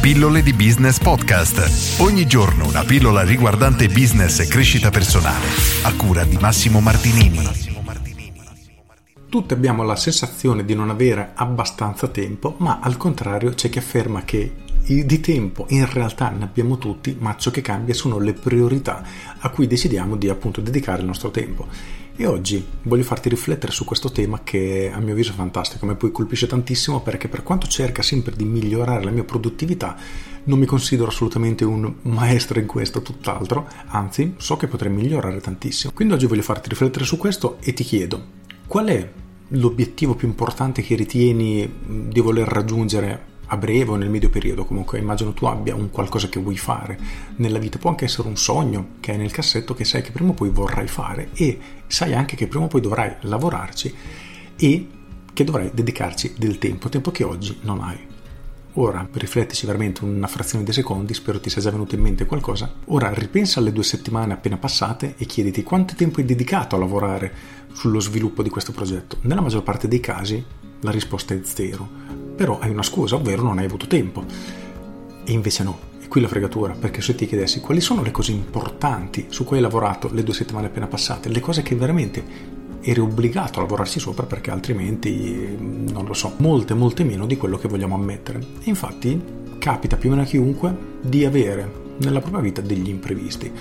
Pillole di Business Podcast. Ogni giorno una pillola riguardante business e crescita personale. A cura di Massimo Martinini. Tutti abbiamo la sensazione di non avere abbastanza tempo, ma al contrario c'è chi afferma che di tempo in realtà ne abbiamo tutti, ma ciò che cambia sono le priorità a cui decidiamo di appunto dedicare il nostro tempo. E oggi voglio farti riflettere su questo tema che a mio avviso è fantastico, mi poi colpisce tantissimo perché per quanto cerca sempre di migliorare la mia produttività, non mi considero assolutamente un maestro in questo, tutt'altro, anzi so che potrei migliorare tantissimo. Quindi oggi voglio farti riflettere su questo e ti chiedo, qual è l'obiettivo più importante che ritieni di voler raggiungere a breve o nel medio periodo, comunque immagino tu abbia un qualcosa che vuoi fare nella vita, può anche essere un sogno che hai nel cassetto che sai che prima o poi vorrai fare e sai anche che prima o poi dovrai lavorarci e che dovrai dedicarci del tempo, tempo che oggi non hai. Ora riflettici veramente una frazione di secondi, spero ti sia già venuto in mente qualcosa. Ora ripensa alle due settimane appena passate e chiediti quanto tempo hai dedicato a lavorare sullo sviluppo di questo progetto. Nella maggior parte dei casi la risposta è zero però hai una scusa, ovvero non hai avuto tempo. E invece no, è qui la fregatura, perché se ti chiedessi quali sono le cose importanti su cui hai lavorato le due settimane appena passate, le cose che veramente eri obbligato a lavorarci sopra perché altrimenti, non lo so, molte, molte meno di quello che vogliamo ammettere. E infatti capita più o meno a chiunque di avere nella propria vita degli imprevisti.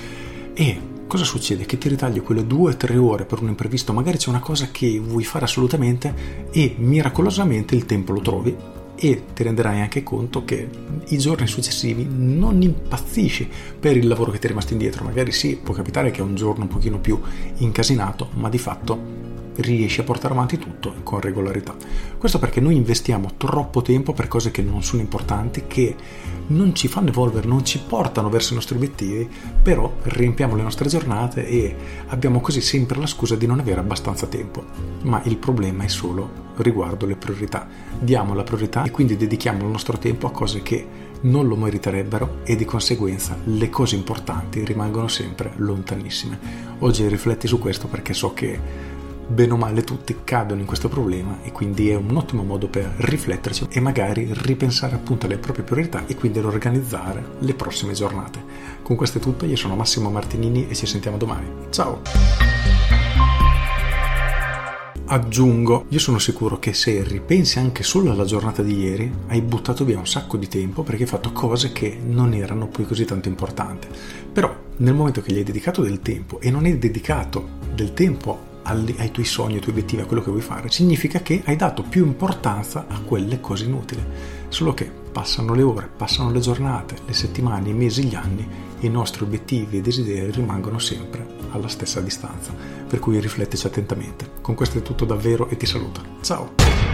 E cosa succede? Che ti ritagli quelle due o tre ore per un imprevisto, magari c'è una cosa che vuoi fare assolutamente e miracolosamente il tempo lo trovi e ti renderai anche conto che i giorni successivi non impazzisci per il lavoro che ti è rimasto indietro. Magari sì, può capitare che è un giorno un pochino più incasinato, ma di fatto riesci a portare avanti tutto con regolarità. Questo perché noi investiamo troppo tempo per cose che non sono importanti, che non ci fanno evolvere, non ci portano verso i nostri obiettivi, però riempiamo le nostre giornate e abbiamo così sempre la scusa di non avere abbastanza tempo. Ma il problema è solo riguardo le priorità. Diamo la priorità e quindi dedichiamo il nostro tempo a cose che non lo meriterebbero e di conseguenza le cose importanti rimangono sempre lontanissime. Oggi rifletti su questo perché so che bene o male tutti cadono in questo problema e quindi è un ottimo modo per rifletterci e magari ripensare appunto alle proprie priorità e quindi organizzare le prossime giornate. Con questo è tutto, io sono Massimo Martinini e ci sentiamo domani. Ciao! Aggiungo, io sono sicuro che se ripensi anche solo alla giornata di ieri, hai buttato via un sacco di tempo perché hai fatto cose che non erano poi così tanto importanti. Però nel momento che gli hai dedicato del tempo e non hai dedicato del tempo ai tuoi sogni, ai tuoi obiettivi, a quello che vuoi fare, significa che hai dato più importanza a quelle cose inutili. Solo che passano le ore, passano le giornate, le settimane, i mesi, gli anni, e i nostri obiettivi e desideri rimangono sempre alla stessa distanza. Per cui riflettici attentamente. Con questo è tutto davvero e ti saluto. Ciao!